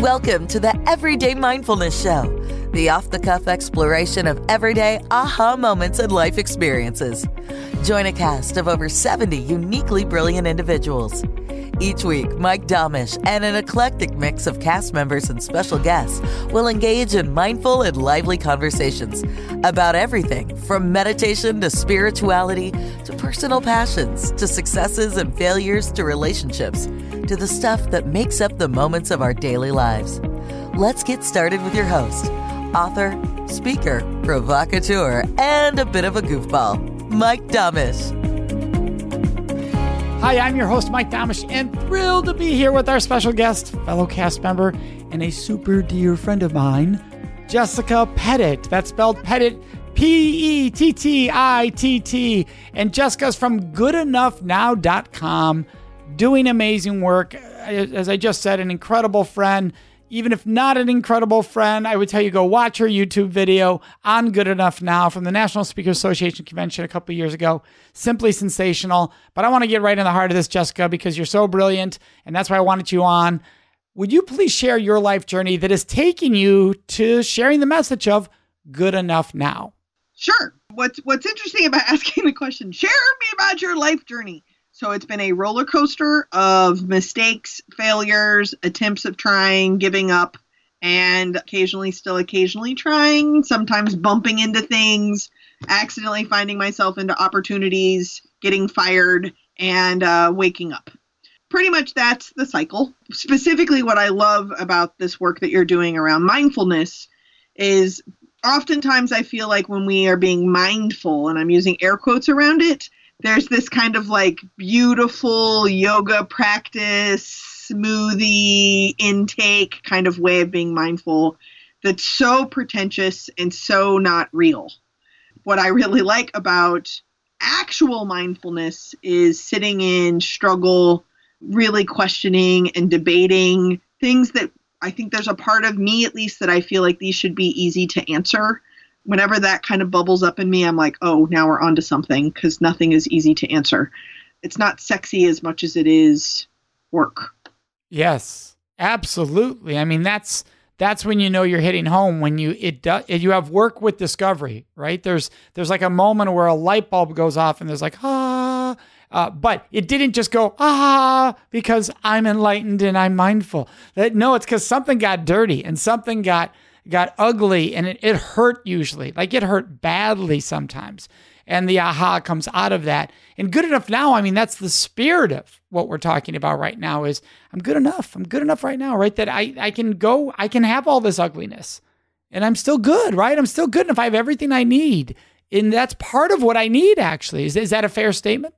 Welcome to the Everyday Mindfulness Show, the off the cuff exploration of everyday aha moments and life experiences. Join a cast of over 70 uniquely brilliant individuals. Each week, Mike Domitrz and an eclectic mix of cast members and special guests will engage in mindful and lively conversations about everything from meditation to spirituality to personal passions to successes and failures to relationships to the stuff that makes up the moments of our daily lives. Let's get started with your host, author, speaker, provocateur, and a bit of a goofball, Mike Domitrz. Hi, I'm your host, Mike Domitrz, and thrilled to be here with our special guest, fellow cast member, and a super dear friend of mine, Jessica Pettitt. That's spelled Pettitt, P E T T I T T. And Jessica's from goodenoughnow.com, doing amazing work. As I just said, an incredible friend even if not an incredible friend, I would tell you go watch her YouTube video on Good Enough Now from the National Speakers Association convention a couple years ago. Simply sensational. But I want to get right in the heart of this, Jessica, because you're so brilliant, and that's why I wanted you on. Would you please share your life journey that has taken you to sharing the message of Good Enough Now? Sure. What's What's interesting about asking the question? Share me about your life journey. So it's been a roller coaster of mistakes, failures, attempts of trying, giving up, and occasionally still occasionally trying, sometimes bumping into things, accidentally finding myself into opportunities, getting fired, and uh, waking up. Pretty much that's the cycle. Specifically, what I love about this work that you're doing around mindfulness is oftentimes I feel like when we are being mindful, and I'm using air quotes around it, there's this kind of like beautiful yoga practice, smoothie intake kind of way of being mindful that's so pretentious and so not real. What I really like about actual mindfulness is sitting in struggle, really questioning and debating things that I think there's a part of me, at least, that I feel like these should be easy to answer whenever that kind of bubbles up in me, I'm like, oh, now we're onto something because nothing is easy to answer. It's not sexy as much as it is work. Yes, absolutely. I mean, that's that's when you know you're hitting home when you it does you have work with discovery, right? There's there's like a moment where a light bulb goes off and there's like ah. Uh, but it didn't just go ah because I'm enlightened and I'm mindful. That no, it's because something got dirty and something got got ugly and it, it hurt usually. Like it hurt badly sometimes. And the aha comes out of that. And good enough now, I mean, that's the spirit of what we're talking about right now is I'm good enough. I'm good enough right now, right? That I, I can go, I can have all this ugliness and I'm still good, right? I'm still good enough. I have everything I need. And that's part of what I need, actually. Is, is that a fair statement?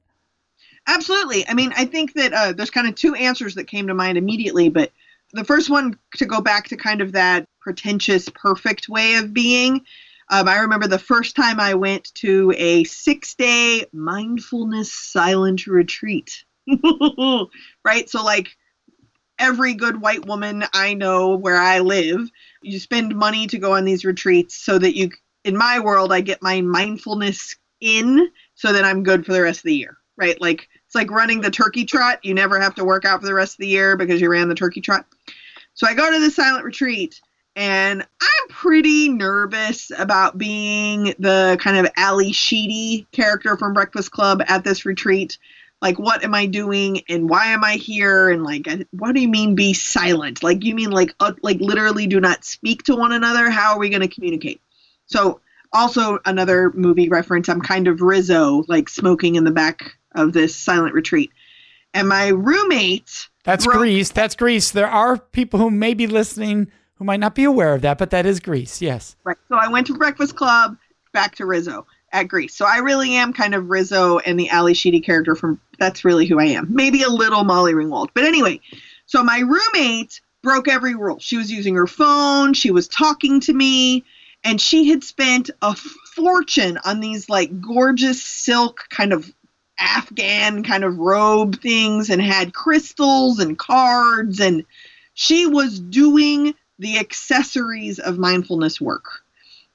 Absolutely. I mean, I think that uh, there's kind of two answers that came to mind immediately, but the first one to go back to kind of that pretentious, perfect way of being. Um, I remember the first time I went to a six day mindfulness silent retreat. right? So, like every good white woman I know where I live, you spend money to go on these retreats so that you, in my world, I get my mindfulness in so that I'm good for the rest of the year. Right? Like it's like running the turkey trot. You never have to work out for the rest of the year because you ran the turkey trot. So I go to the silent retreat and I'm pretty nervous about being the kind of Ally Sheedy character from Breakfast Club at this retreat. Like, what am I doing, and why am I here? And like, what do you mean be silent? Like, you mean like, uh, like literally do not speak to one another? How are we going to communicate? So, also another movie reference. I'm kind of Rizzo, like smoking in the back of this silent retreat, and my roommate. That's Grease. That's Grease. There are people who may be listening who might not be aware of that, but that is Grease. yes. Right. So I went to Breakfast Club, back to Rizzo at Grease. So I really am kind of Rizzo and the Ally Sheedy character from that's really who I am. Maybe a little Molly Ringwald. But anyway, So my roommate broke every rule. She was using her phone, she was talking to me, and she had spent a fortune on these like gorgeous silk kind of Afghan kind of robe things and had crystals and cards and she was doing the accessories of mindfulness work.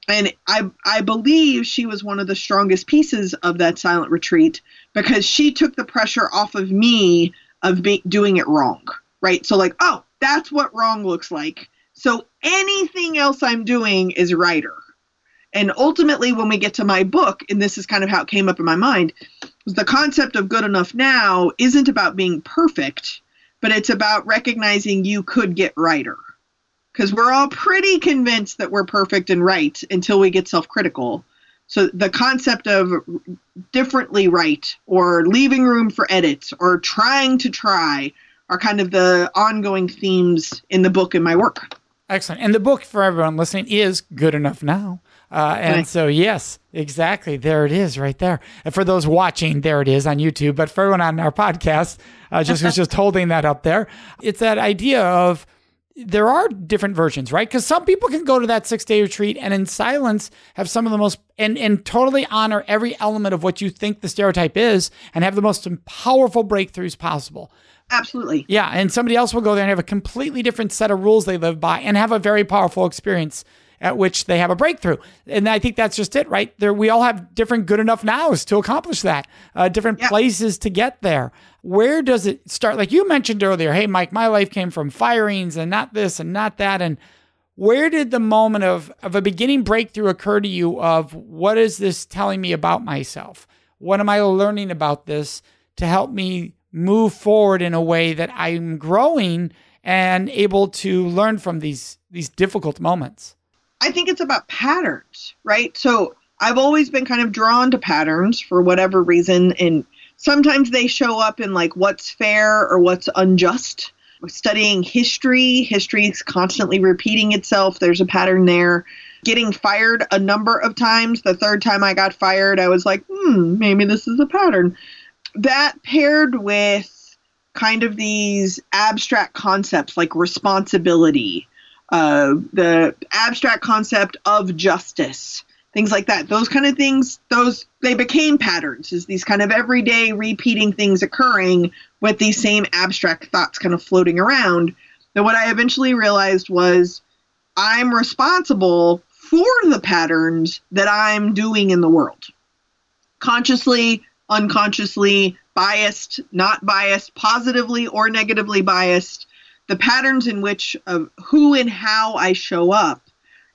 And I I believe she was one of the strongest pieces of that silent retreat because she took the pressure off of me of be, doing it wrong. Right? So like, oh, that's what wrong looks like. So anything else I'm doing is righter. And ultimately, when we get to my book, and this is kind of how it came up in my mind, the concept of good enough now isn't about being perfect, but it's about recognizing you could get righter. Because we're all pretty convinced that we're perfect and right until we get self critical. So the concept of differently right or leaving room for edits or trying to try are kind of the ongoing themes in the book and my work. Excellent. And the book for everyone listening is good enough now. Uh, and right. so, yes, exactly. There it is right there. And for those watching, there it is on YouTube. But for everyone on our podcast, uh, just was just holding that up there. It's that idea of there are different versions, right? Because some people can go to that six day retreat and in silence have some of the most and and totally honor every element of what you think the stereotype is and have the most powerful breakthroughs possible. Absolutely. Yeah. And somebody else will go there and have a completely different set of rules they live by and have a very powerful experience at which they have a breakthrough. And I think that's just it, right? There, we all have different good enough nows to accomplish that, uh, different yep. places to get there. Where does it start? Like you mentioned earlier, hey, Mike, my life came from firings and not this and not that. And where did the moment of, of a beginning breakthrough occur to you of what is this telling me about myself? What am I learning about this to help me move forward in a way that I'm growing and able to learn from these these difficult moments? I think it's about patterns, right? So I've always been kind of drawn to patterns for whatever reason and sometimes they show up in like what's fair or what's unjust. Studying history, history is constantly repeating itself. There's a pattern there. Getting fired a number of times. The third time I got fired, I was like, hmm, maybe this is a pattern that paired with kind of these abstract concepts like responsibility, uh, the abstract concept of justice, things like that. Those kind of things, those they became patterns, is these kind of everyday repeating things occurring with these same abstract thoughts kind of floating around. That what I eventually realized was I'm responsible for the patterns that I'm doing in the world. Consciously, unconsciously biased, not biased, positively or negatively biased. The patterns in which of who and how I show up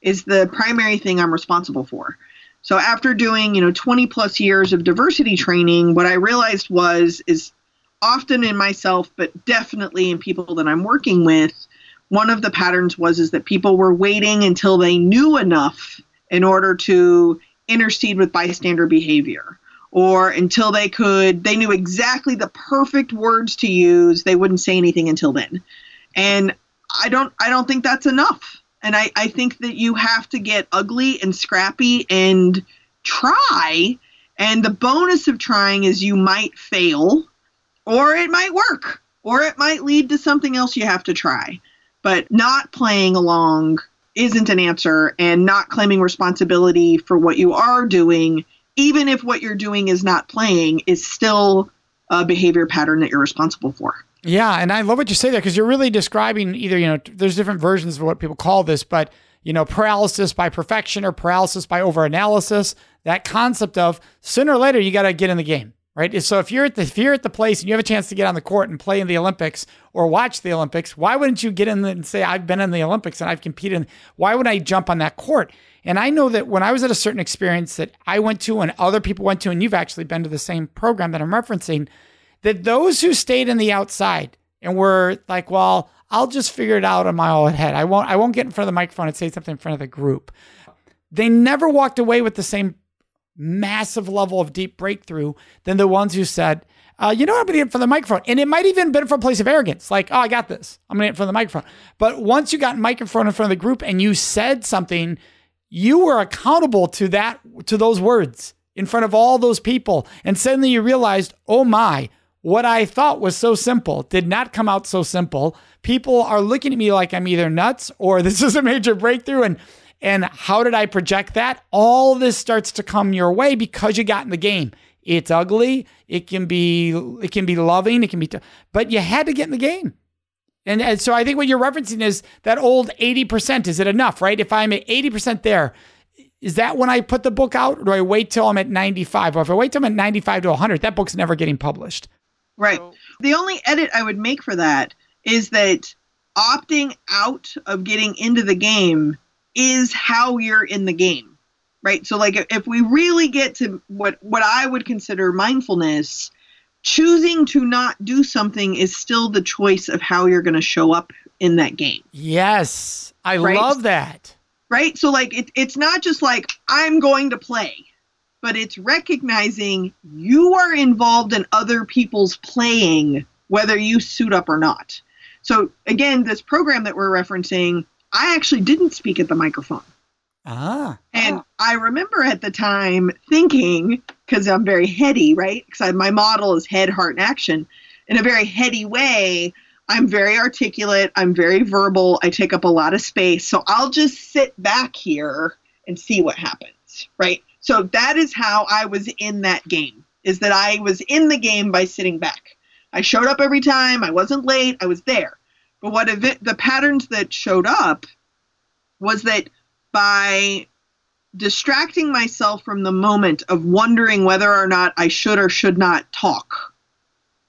is the primary thing I'm responsible for. So after doing, you know, 20 plus years of diversity training, what I realized was is often in myself, but definitely in people that I'm working with, one of the patterns was is that people were waiting until they knew enough in order to intercede with bystander behavior or until they could they knew exactly the perfect words to use they wouldn't say anything until then and i don't i don't think that's enough. And i i think that you have to get ugly and scrappy and try. And the bonus of trying is you might fail or it might work or it might lead to something else you have to try. But not playing along isn't an answer and not claiming responsibility for what you are doing even if what you're doing is not playing, is still a behavior pattern that you're responsible for. Yeah, and I love what you say there because you're really describing either, you know, there's different versions of what people call this, but you know, paralysis by perfection or paralysis by overanalysis. That concept of sooner or later you got to get in the game, right? So if you're at the if you're at the place and you have a chance to get on the court and play in the Olympics or watch the Olympics, why wouldn't you get in and say I've been in the Olympics and I've competed? Why would I jump on that court? And I know that when I was at a certain experience that I went to and other people went to, and you've actually been to the same program that I'm referencing, that those who stayed in the outside and were like, well, I'll just figure it out on my own head. I won't I won't get in front of the microphone and say something in front of the group. They never walked away with the same massive level of deep breakthrough than the ones who said, uh, you know, I'm going to get in front of the microphone. And it might even been from a place of arrogance, like, oh, I got this. I'm going to get in front of the microphone. But once you got microphone in front of the group and you said something you were accountable to that to those words in front of all those people and suddenly you realized oh my what I thought was so simple did not come out so simple. People are looking at me like I'm either nuts or this is a major breakthrough. And and how did I project that? All this starts to come your way because you got in the game. It's ugly. It can be it can be loving. It can be, t- but you had to get in the game. And, and so I think what you're referencing is that old 80%. Is it enough, right? If I'm at 80% there, is that when I put the book out? Or do I wait till I'm at 95? Or if I wait till I'm at 95 to 100, that book's never getting published. Right. The only edit I would make for that is that opting out of getting into the game is how you're in the game. Right? So like if we really get to what what I would consider mindfulness, choosing to not do something is still the choice of how you're going to show up in that game. Yes. I right? love that. Right? So like it, it's not just like I'm going to play but it's recognizing you are involved in other people's playing, whether you suit up or not. So, again, this program that we're referencing, I actually didn't speak at the microphone. Ah. And ah. I remember at the time thinking, because I'm very heady, right? Because my model is head, heart, and action. In a very heady way, I'm very articulate. I'm very verbal. I take up a lot of space. So I'll just sit back here and see what happens, right? So that is how I was in that game. Is that I was in the game by sitting back. I showed up every time. I wasn't late. I was there. But what it, the patterns that showed up was that by distracting myself from the moment of wondering whether or not I should or should not talk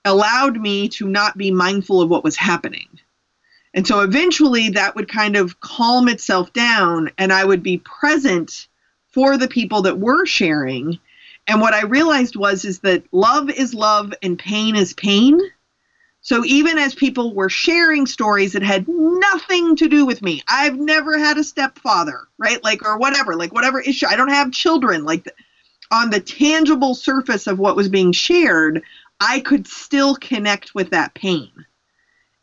allowed me to not be mindful of what was happening. And so eventually that would kind of calm itself down and I would be present for the people that were sharing. And what I realized was is that love is love and pain is pain. So even as people were sharing stories that had nothing to do with me, I've never had a stepfather, right? Like or whatever, like whatever issue. I don't have children. Like on the tangible surface of what was being shared, I could still connect with that pain.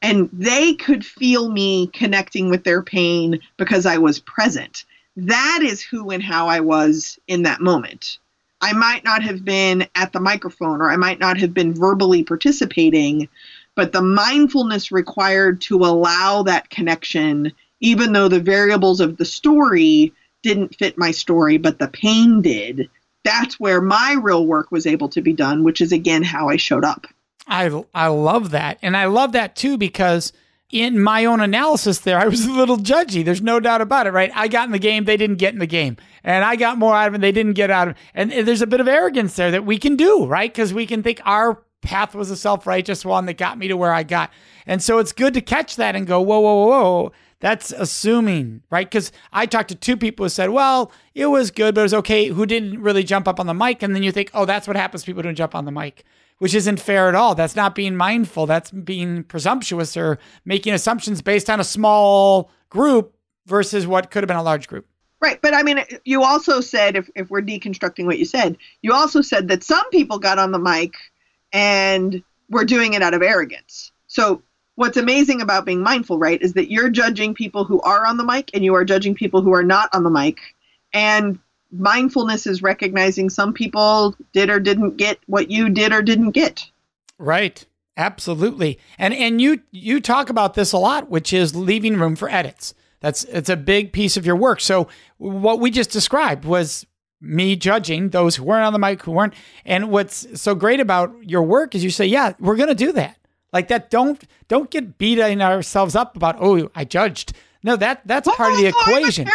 And they could feel me connecting with their pain because I was present that is who and how I was in that moment. I might not have been at the microphone or I might not have been verbally participating, but the mindfulness required to allow that connection, even though the variables of the story didn't fit my story, but the pain did, that's where my real work was able to be done, which is again how I showed up. I, I love that. And I love that too because in my own analysis there, I was a little judgy. There's no doubt about it, right? I got in the game, they didn't get in the game. And I got more out of it, they didn't get out of it. And there's a bit of arrogance there that we can do, right? Because we can think our path was a self righteous one that got me to where I got. And so it's good to catch that and go, whoa, whoa, whoa, whoa. That's assuming, right? Because I talked to two people who said, well, it was good, but it was okay, who didn't really jump up on the mic. And then you think, oh, that's what happens. People don't jump on the mic which isn't fair at all. That's not being mindful. That's being presumptuous or making assumptions based on a small group versus what could have been a large group. Right. But I mean, you also said, if, if we're deconstructing what you said, you also said that some people got on the mic and were doing it out of arrogance. So what's amazing about being mindful, right, is that you're judging people who are on the mic and you are judging people who are not on the mic. And mindfulness is recognizing some people did or didn't get what you did or didn't get. Right. Absolutely. And and you you talk about this a lot, which is leaving room for edits. That's it's a big piece of your work. So what we just described was me judging those who weren't on the mic, who weren't. And what's so great about your work is you say, yeah, we're going to do that. Like that. Don't don't get beating ourselves up about oh I judged. No, that that's oh, part of the equation.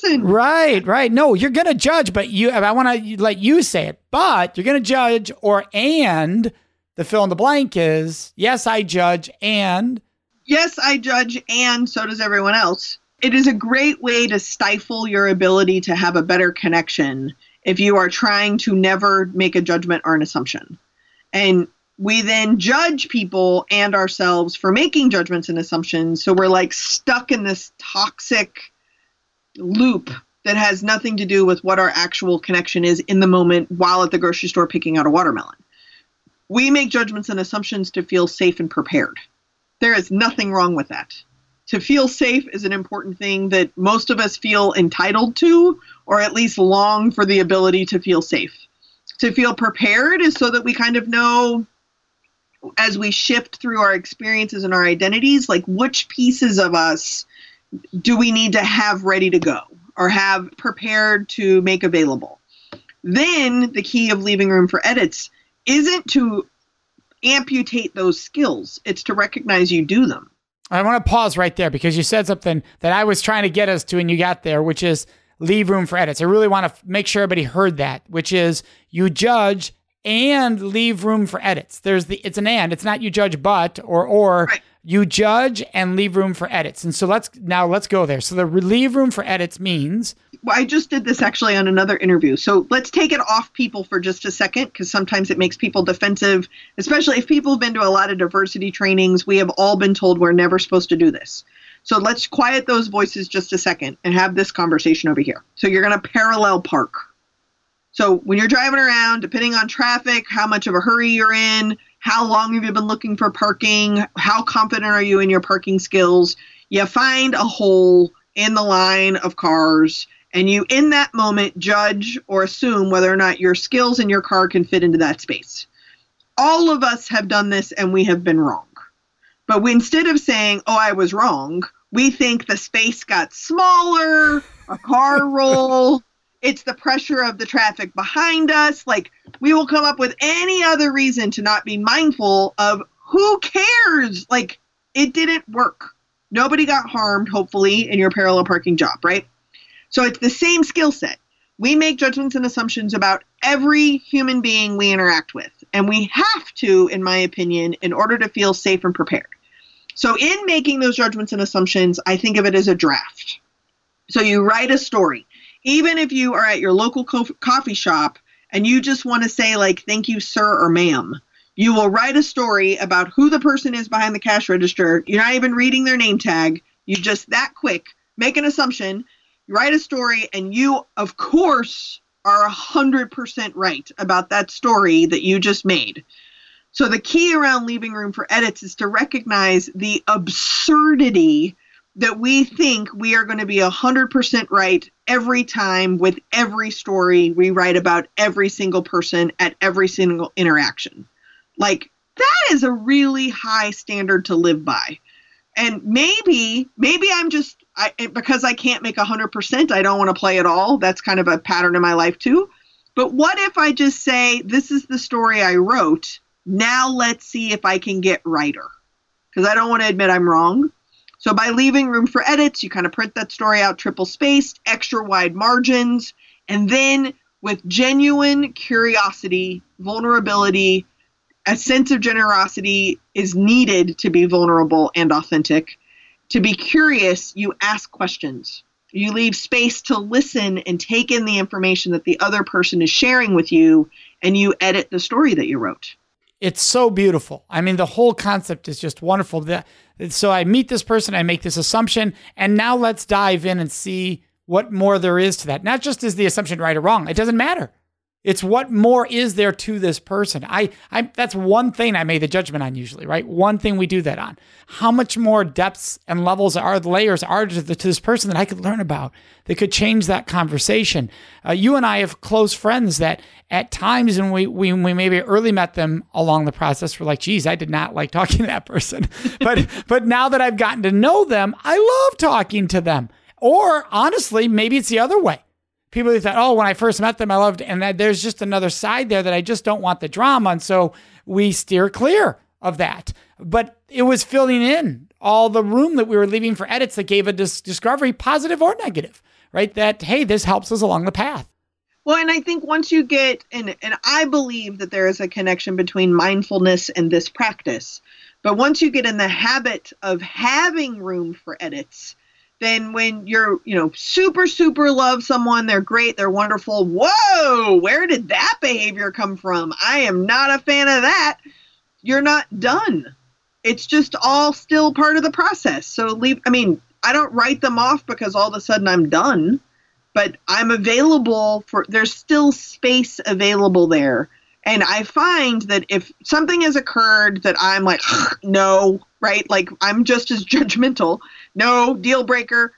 Person. Right, right. No, you're going to judge, but you. I want to let you say it, but you're going to judge, or and the fill in the blank is yes, I judge, and yes, I judge, and so does everyone else. It is a great way to stifle your ability to have a better connection if you are trying to never make a judgment or an assumption. And we then judge people and ourselves for making judgments and assumptions. So we're like stuck in this toxic loop that has nothing to do with what our actual connection is in the moment while at the grocery store picking out a watermelon. We make judgments and assumptions to feel safe and prepared. There is nothing wrong with that. To feel safe is an important thing that most of us feel entitled to, or at least long for the ability to feel safe. To feel prepared is so that we kind of know as we shift through our experiences and our identities, like which pieces of us do we need to have ready to go or have prepared to make available? Then the key of leaving room for edits isn't to amputate those skills, it's to recognize you do them. I want to pause right there because you said something that I was trying to get us to and you got there, which is leave room for edits. I really want to make sure everybody heard that, which is you judge and leave room for edits. There's the it's an and. It's not you judge but or or right. You judge and leave room for edits. And so let's now let's go there. So the leave room for edits means well, I just did this actually on another interview. So let's take it off people for just a second because sometimes it makes people defensive, especially if people have been to a lot of diversity trainings. We have all been told we're never supposed to do this. So let's quiet those voices just a second and have this conversation over here. So you're going to parallel park. So when you're driving around, depending on traffic, how much of a hurry you're in, how long have you been looking for parking, how confident are you in your parking skills, you find a hole in the line of cars and you in that moment judge or assume whether or not your skills in your car can fit into that space. All of us have done this and we have been wrong. But we, instead of saying, "Oh, I was wrong," we think the space got smaller, a car roll, it's the pressure of the traffic behind us. Like, we will come up with any other reason to not be mindful of who cares? Like, it didn't work. Nobody got harmed, hopefully, in your parallel parking job, right? So it's the same skill set. We make judgments and assumptions about every human being we interact with. And we have to, in my opinion, in order to feel safe and prepared. So, in making those judgments and assumptions, I think of it as a draft. So, you write a story even if you are at your local co- coffee shop and you just want to say like thank you sir or ma'am you will write a story about who the person is behind the cash register. You're not even reading their name tag. You just that quick make an assumption you write a story and you of course are 100% right about that story that you just made. So the key around leaving room for edits is to recognize the absurdity that we think we are going to be 100% right every time with every story we write about every single person at every single interaction. Like, that is a really high standard to live by. And maybe, maybe I'm just, I, because I can't make 100%, I don't want to play at all. That's kind of a pattern in my life too. But what if I just say, this is the story I wrote. Now let's see if I can get righter. Because I don't want to admit I'm wrong. So by leaving room for edits, you kind of print that story out triple spaced, extra wide margins, and then with genuine curiosity, vulnerability, a sense of generosity is needed to be vulnerable and authentic. To be curious, you ask questions. You leave space to listen and take in the information that the other person is sharing with you, and you edit the story that you wrote. It's so beautiful. I mean, the whole concept is just wonderful. The, so I meet this person, I make this assumption, and now let's dive in and see what more there is to that. Not just is the assumption right or wrong, it doesn't matter. It's what more is there to this person. I, I that's one thing I made the judgment on usually, right? One thing we do that on. How much more depths and levels are the layers are to, the, to this person that I could learn about that could change that conversation. Uh, you and I have close friends that at times when we, we we maybe early met them along the process, we're like, geez, I did not like talking to that person. but but now that I've gotten to know them, I love talking to them. Or honestly, maybe it's the other way people who thought, oh, when I first met them, I loved, and that there's just another side there that I just don't want the drama, and so we steer clear of that. But it was filling in all the room that we were leaving for edits that gave a dis- discovery, positive or negative, right? That hey, this helps us along the path. Well, and I think once you get, and and I believe that there is a connection between mindfulness and this practice. But once you get in the habit of having room for edits, then when you're, you know, super, super love someone, they're great, they're wonderful. Whoa, where did that behavior come from? I am not a fan of that. You're not done. It's just all still part of the process. So leave, I mean, I don't write them off because all of a sudden I'm done, but I'm available for, there's still space available there. And I find that if something has occurred that I'm like, no, right? Like I'm just as judgmental no deal breaker.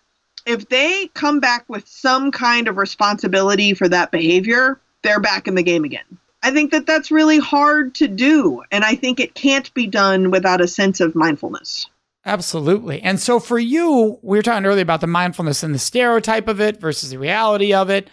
If they come back with some kind of responsibility for that behavior, they're back in the game again. I think that that's really hard to do. And I think it can't be done without a sense of mindfulness. Absolutely. And so for you, we were talking earlier about the mindfulness and the stereotype of it versus the reality of it.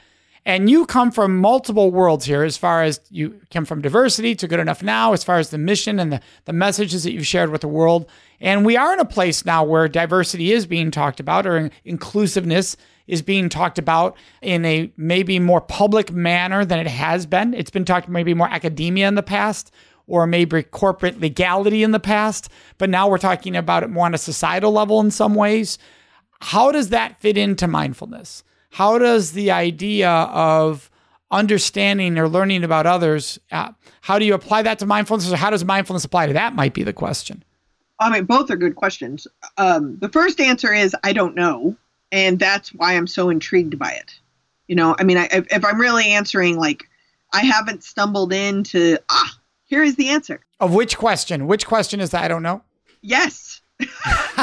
And you come from multiple worlds here as far as you come from diversity to good enough now, as far as the mission and the, the messages that you've shared with the world. And we are in a place now where diversity is being talked about or inclusiveness is being talked about in a maybe more public manner than it has been. It's been talked maybe more academia in the past or maybe corporate legality in the past, but now we're talking about it more on a societal level in some ways. How does that fit into mindfulness? How does the idea of understanding or learning about others, uh, how do you apply that to mindfulness or how does mindfulness apply to that might be the question. I mean, both are good questions. Um, the first answer is I don't know and that's why I'm so intrigued by it. You know, I mean, I, if, if I'm really answering like I haven't stumbled into ah, here is the answer of which question? Which question is that? I don't know. Yes,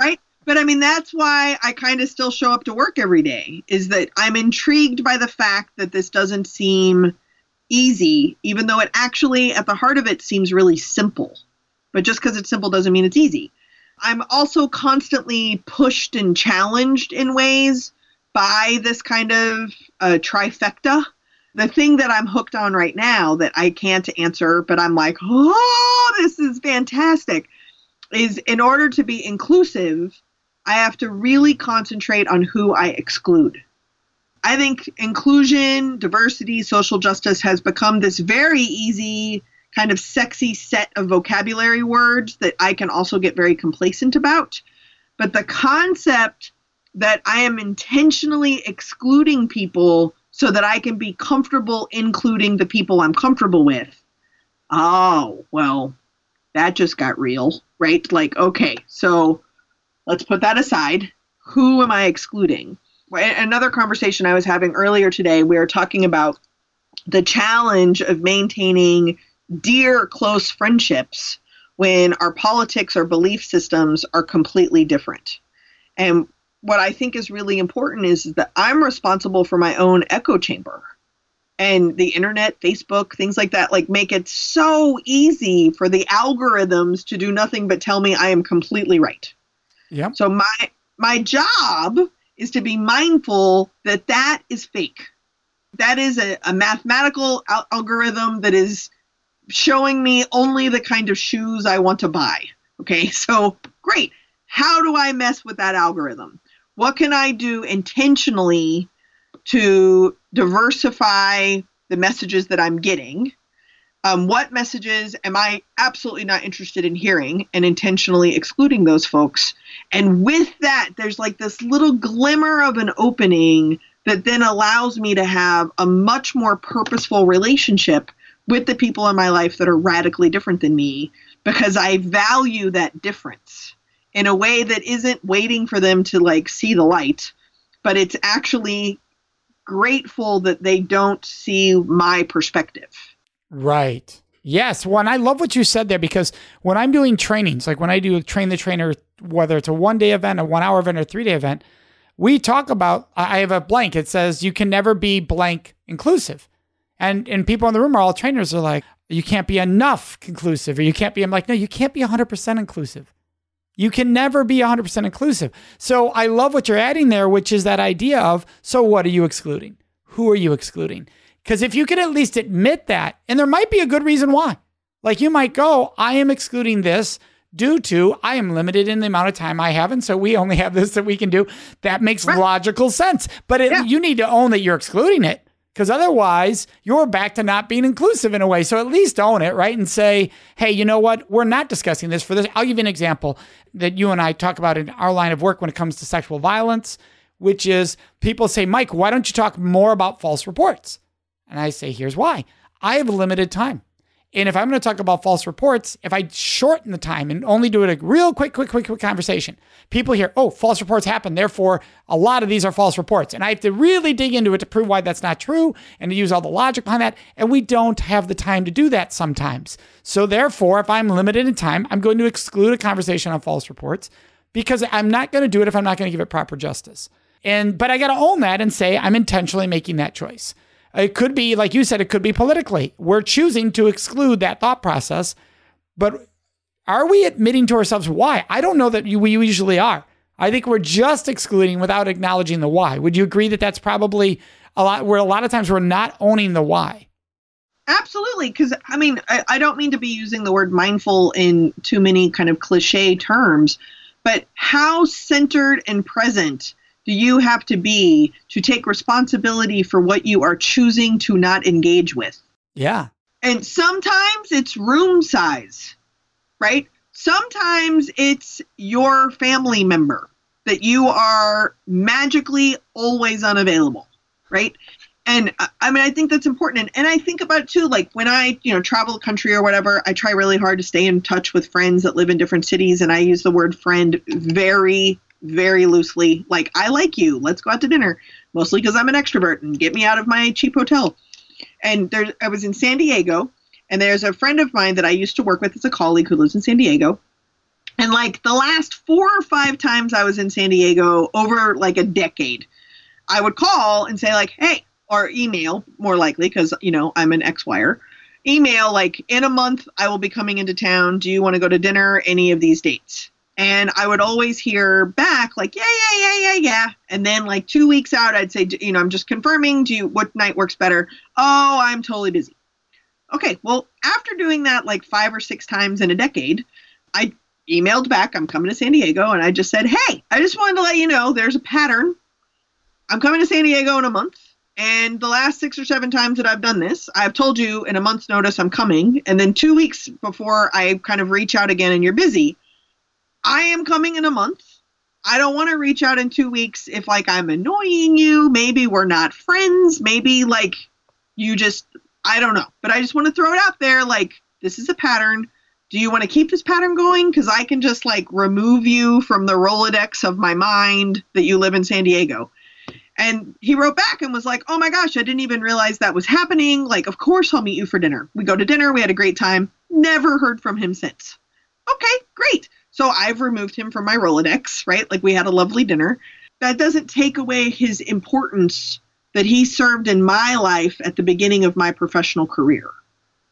right. But I mean, that's why I kind of still show up to work every day. Is that I'm intrigued by the fact that this doesn't seem easy, even though it actually, at the heart of it, seems really simple. But just because it's simple doesn't mean it's easy. I'm also constantly pushed and challenged in ways by this kind of uh, trifecta. The thing that I'm hooked on right now that I can't answer, but I'm like, oh, this is fantastic, is in order to be inclusive, I have to really concentrate on who I exclude. I think inclusion, diversity, social justice has become this very easy kind of sexy set of vocabulary words that I can also get very complacent about. But the concept that I am intentionally excluding people so that I can be comfortable including the people I'm comfortable with. Oh, well, that just got real, right? Like, okay, so let's put that aside. Who am I excluding? Another conversation I was having earlier today, we were talking about the challenge of maintaining dear close friendships when our politics or belief systems are completely different. And what I think is really important is, is that I'm responsible for my own echo chamber. And the internet, Facebook, things like that, like make it so easy for the algorithms to do nothing but tell me I am completely right. Yeah. So my my job is to be mindful that that is fake. That is a, a mathematical al- algorithm that is showing me only the kind of shoes I want to buy. Okay, so great. How do I mess with that algorithm? What can I do intentionally to diversify the messages that I'm getting? Um, what messages am I absolutely not interested in hearing and intentionally excluding those folks? And with that, there's like this little glimmer of an opening that then allows me to have a much more purposeful relationship with the people in my life that are radically different than me because I value that difference in a way that isn't waiting for them to like see the light, but it's actually grateful that they don't see my perspective. Right. Yes. One, I love what you said there because when I'm doing trainings, like when I do train the trainer, whether it's a one day event, a one hour event, or three day event, we talk about, I have a blank. It says you can never be blank inclusive. And and people in the room are all trainers are like, you can't be enough conclusive, or you can't be. I'm like, no, you can't be 100% inclusive. You can never be 100% inclusive. So I love what you're adding there, which is that idea of, so what are you excluding? Who are you excluding? Because if you could at least admit that, and there might be a good reason why. Like you might go, I am excluding this due to I am limited in the amount of time I have. And so we only have this that we can do. That makes right. logical sense. But it, yeah. you need to own that you're excluding it because otherwise you're back to not being inclusive in a way. So at least own it, right? And say, hey, you know what? We're not discussing this for this. I'll give you an example that you and I talk about in our line of work when it comes to sexual violence, which is people say, Mike, why don't you talk more about false reports? And I say, here's why I have limited time. And if I'm going to talk about false reports, if I shorten the time and only do it a real quick, quick, quick, quick conversation, people hear, oh, false reports happen. Therefore, a lot of these are false reports. And I have to really dig into it to prove why that's not true and to use all the logic behind that. And we don't have the time to do that sometimes. So, therefore, if I'm limited in time, I'm going to exclude a conversation on false reports because I'm not going to do it if I'm not going to give it proper justice. And, but I got to own that and say I'm intentionally making that choice. It could be, like you said, it could be politically. We're choosing to exclude that thought process, but are we admitting to ourselves why? I don't know that we usually are. I think we're just excluding without acknowledging the why. Would you agree that that's probably a lot where a lot of times we're not owning the why? Absolutely, because I mean, I, I, don't mean to be using the word mindful in too many kind of cliche terms, but how centered and present do you have to be to take responsibility for what you are choosing to not engage with? Yeah. And sometimes it's room size, right? Sometimes it's your family member that you are magically always unavailable, right? And uh, I mean, I think that's important. And, and I think about too, like when I, you know, travel the country or whatever, I try really hard to stay in touch with friends that live in different cities. And I use the word friend very, very loosely. Like, I like you. Let's go out to dinner. Mostly because I'm an extrovert and get me out of my cheap hotel. And there, I was in San Diego and there's a friend of mine that I used to work with as a colleague who lives in San Diego. And like the last four or five times I was in San Diego over like a decade, I would call and say like, "Hey," or email more likely because you know I'm an X wire. Email like in a month I will be coming into town. Do you want to go to dinner? Any of these dates? And I would always hear back like, yeah, yeah, yeah, yeah, yeah. And then like two weeks out, I'd say, you know, I'm just confirming. Do you what night works better? Oh, I'm totally busy. Okay, well, after doing that like five or six times in a decade, I emailed back, I'm coming to San Diego, and I just said, hey, I just wanted to let you know there's a pattern. I'm coming to San Diego in a month. And the last six or seven times that I've done this, I've told you in a month's notice I'm coming. And then two weeks before I kind of reach out again and you're busy, I am coming in a month. I don't want to reach out in two weeks if like I'm annoying you. Maybe we're not friends. Maybe like you just I don't know. But I just want to throw it out there like this is a pattern. Do you want to keep this pattern going? Because I can just like remove you from the Rolodex of my mind that you live in San Diego. And he wrote back and was like, Oh my gosh, I didn't even realize that was happening. Like, of course I'll meet you for dinner. We go to dinner. We had a great time. Never heard from him since. Okay, great. So I've removed him from my Rolodex, right? Like we had a lovely dinner. That doesn't take away his importance that he served in my life at the beginning of my professional career.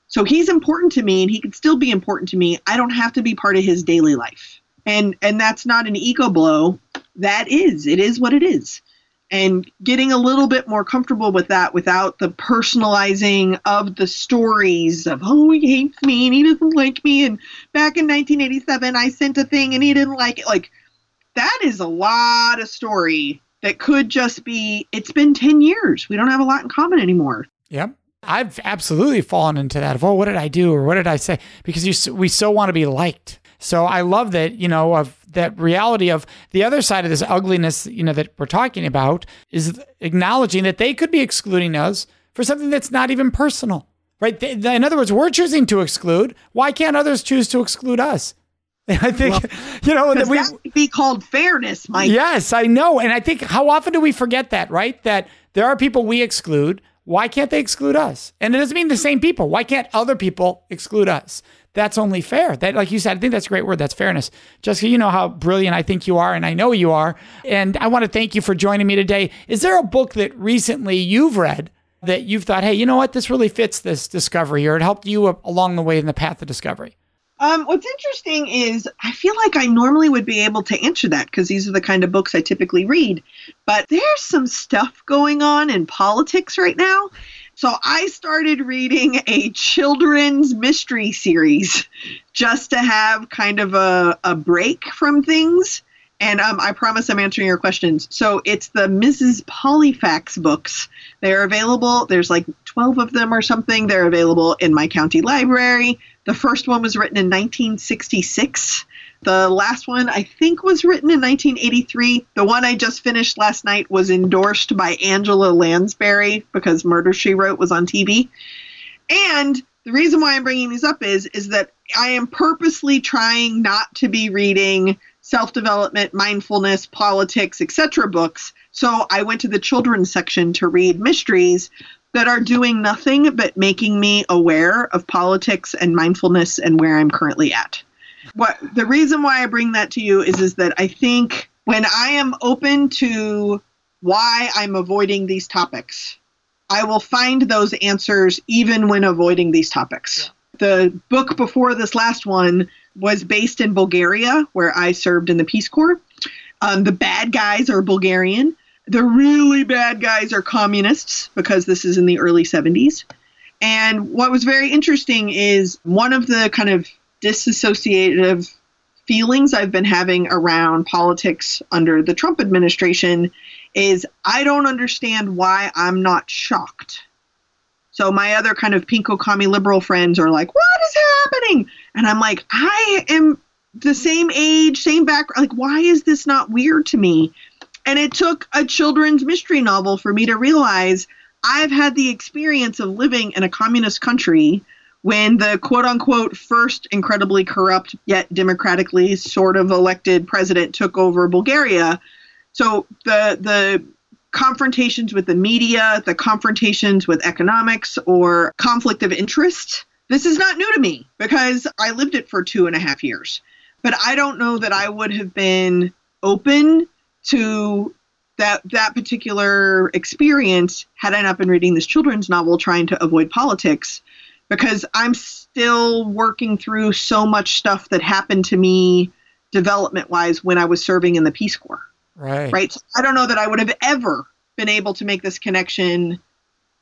So he's important to me and he can still be important to me. I don't have to be part of his daily life. And and that's not an ego blow. That is. It is what it is. And getting a little bit more comfortable with that without the personalizing of the stories of, oh, he hates me and he doesn't like me. And back in 1987, I sent a thing and he didn't like it. Like, that is a lot of story that could just be it's been 10 years. We don't have a lot in common anymore. Yep. I've absolutely fallen into that of, oh, what did I do or what did I say? Because you, we so want to be liked. So I love that, you know, of that reality of the other side of this ugliness, you know, that we're talking about is acknowledging that they could be excluding us for something that's not even personal, right? In other words, we're choosing to exclude. Why can't others choose to exclude us? I think well, you know that we that would be called fairness, Mike. Yes, I know, and I think how often do we forget that, right? That there are people we exclude. Why can't they exclude us? And it doesn't mean the same people. Why can't other people exclude us? That's only fair. That, like you said, I think that's a great word. That's fairness. Jessica, you know how brilliant I think you are, and I know you are. And I want to thank you for joining me today. Is there a book that recently you've read that you've thought, hey, you know what, this really fits this discovery, or it helped you along the way in the path of discovery? Um, what's interesting is I feel like I normally would be able to answer that because these are the kind of books I typically read. But there's some stuff going on in politics right now. So I started reading a children's mystery series just to have kind of a, a break from things. And um, I promise I'm answering your questions. So it's the Mrs. Pollifax books. They're available. There's like 12 of them or something. They're available in my county library. The first one was written in 1966. The last one, I think, was written in 1983. The one I just finished last night was endorsed by Angela Lansbury because Murder She Wrote was on TV. And the reason why I'm bringing these up is is that I am purposely trying not to be reading self-development, mindfulness, politics, etc. books. So I went to the children's section to read mysteries that are doing nothing but making me aware of politics and mindfulness and where I'm currently at. What the reason why I bring that to you is is that I think when I am open to why I'm avoiding these topics, I will find those answers even when avoiding these topics. Yeah. The book before this last one was based in Bulgaria, where I served in the Peace Corps. Um, the bad guys are Bulgarian. The really bad guys are communists because this is in the early 70s. And what was very interesting is one of the kind of disassociative feelings I've been having around politics under the Trump administration is I don't understand why I'm not shocked. So my other kind of pinko commie liberal friends are like, "What is happening?" And I'm like, "I am the same age, same background. Like, why is this not weird to me?" And it took a children's mystery novel for me to realize I've had the experience of living in a communist country when the quote unquote first incredibly corrupt yet democratically sort of elected president took over Bulgaria. So the the confrontations with the media, the confrontations with economics or conflict of interest, this is not new to me because I lived it for two and a half years. But I don't know that I would have been open to that that particular experience had I not been reading this children's novel trying to avoid politics because I'm still working through so much stuff that happened to me development wise when I was serving in the Peace Corps. Right. Right. So I don't know that I would have ever been able to make this connection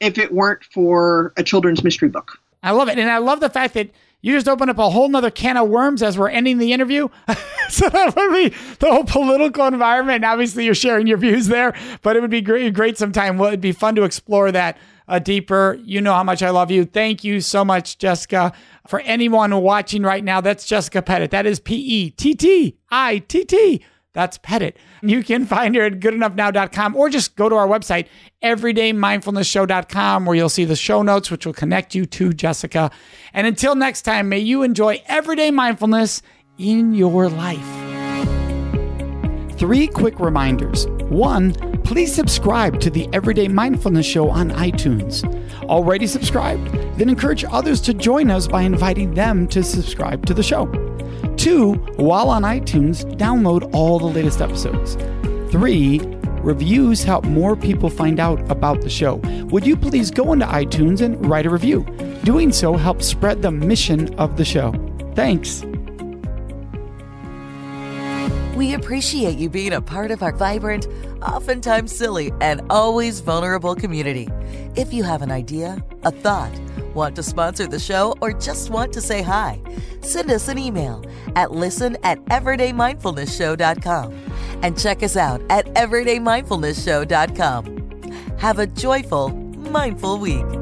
if it weren't for a children's mystery book. I love it. And I love the fact that you just open up a whole nother can of worms as we're ending the interview. so that would be the whole political environment. And obviously, you're sharing your views there, but it would be great, great sometime. Well, it'd be fun to explore that uh, deeper. You know how much I love you. Thank you so much, Jessica. For anyone watching right now, that's Jessica Pettitt. That is P E T T I T T. That's Pettitt. You can find her at goodenoughnow.com or just go to our website, everydaymindfulnessshow.com, where you'll see the show notes, which will connect you to Jessica. And until next time, may you enjoy everyday mindfulness in your life. Three quick reminders. One, please subscribe to the Everyday Mindfulness Show on iTunes. Already subscribed? Then encourage others to join us by inviting them to subscribe to the show. Two, while on iTunes, download all the latest episodes. Three, reviews help more people find out about the show. Would you please go into iTunes and write a review? Doing so helps spread the mission of the show. Thanks. We appreciate you being a part of our vibrant, oftentimes silly, and always vulnerable community. If you have an idea, a thought, want to sponsor the show, or just want to say hi, send us an email at listen at everydaymindfulnessshow.com and check us out at everydaymindfulnessshow.com. Have a joyful, mindful week.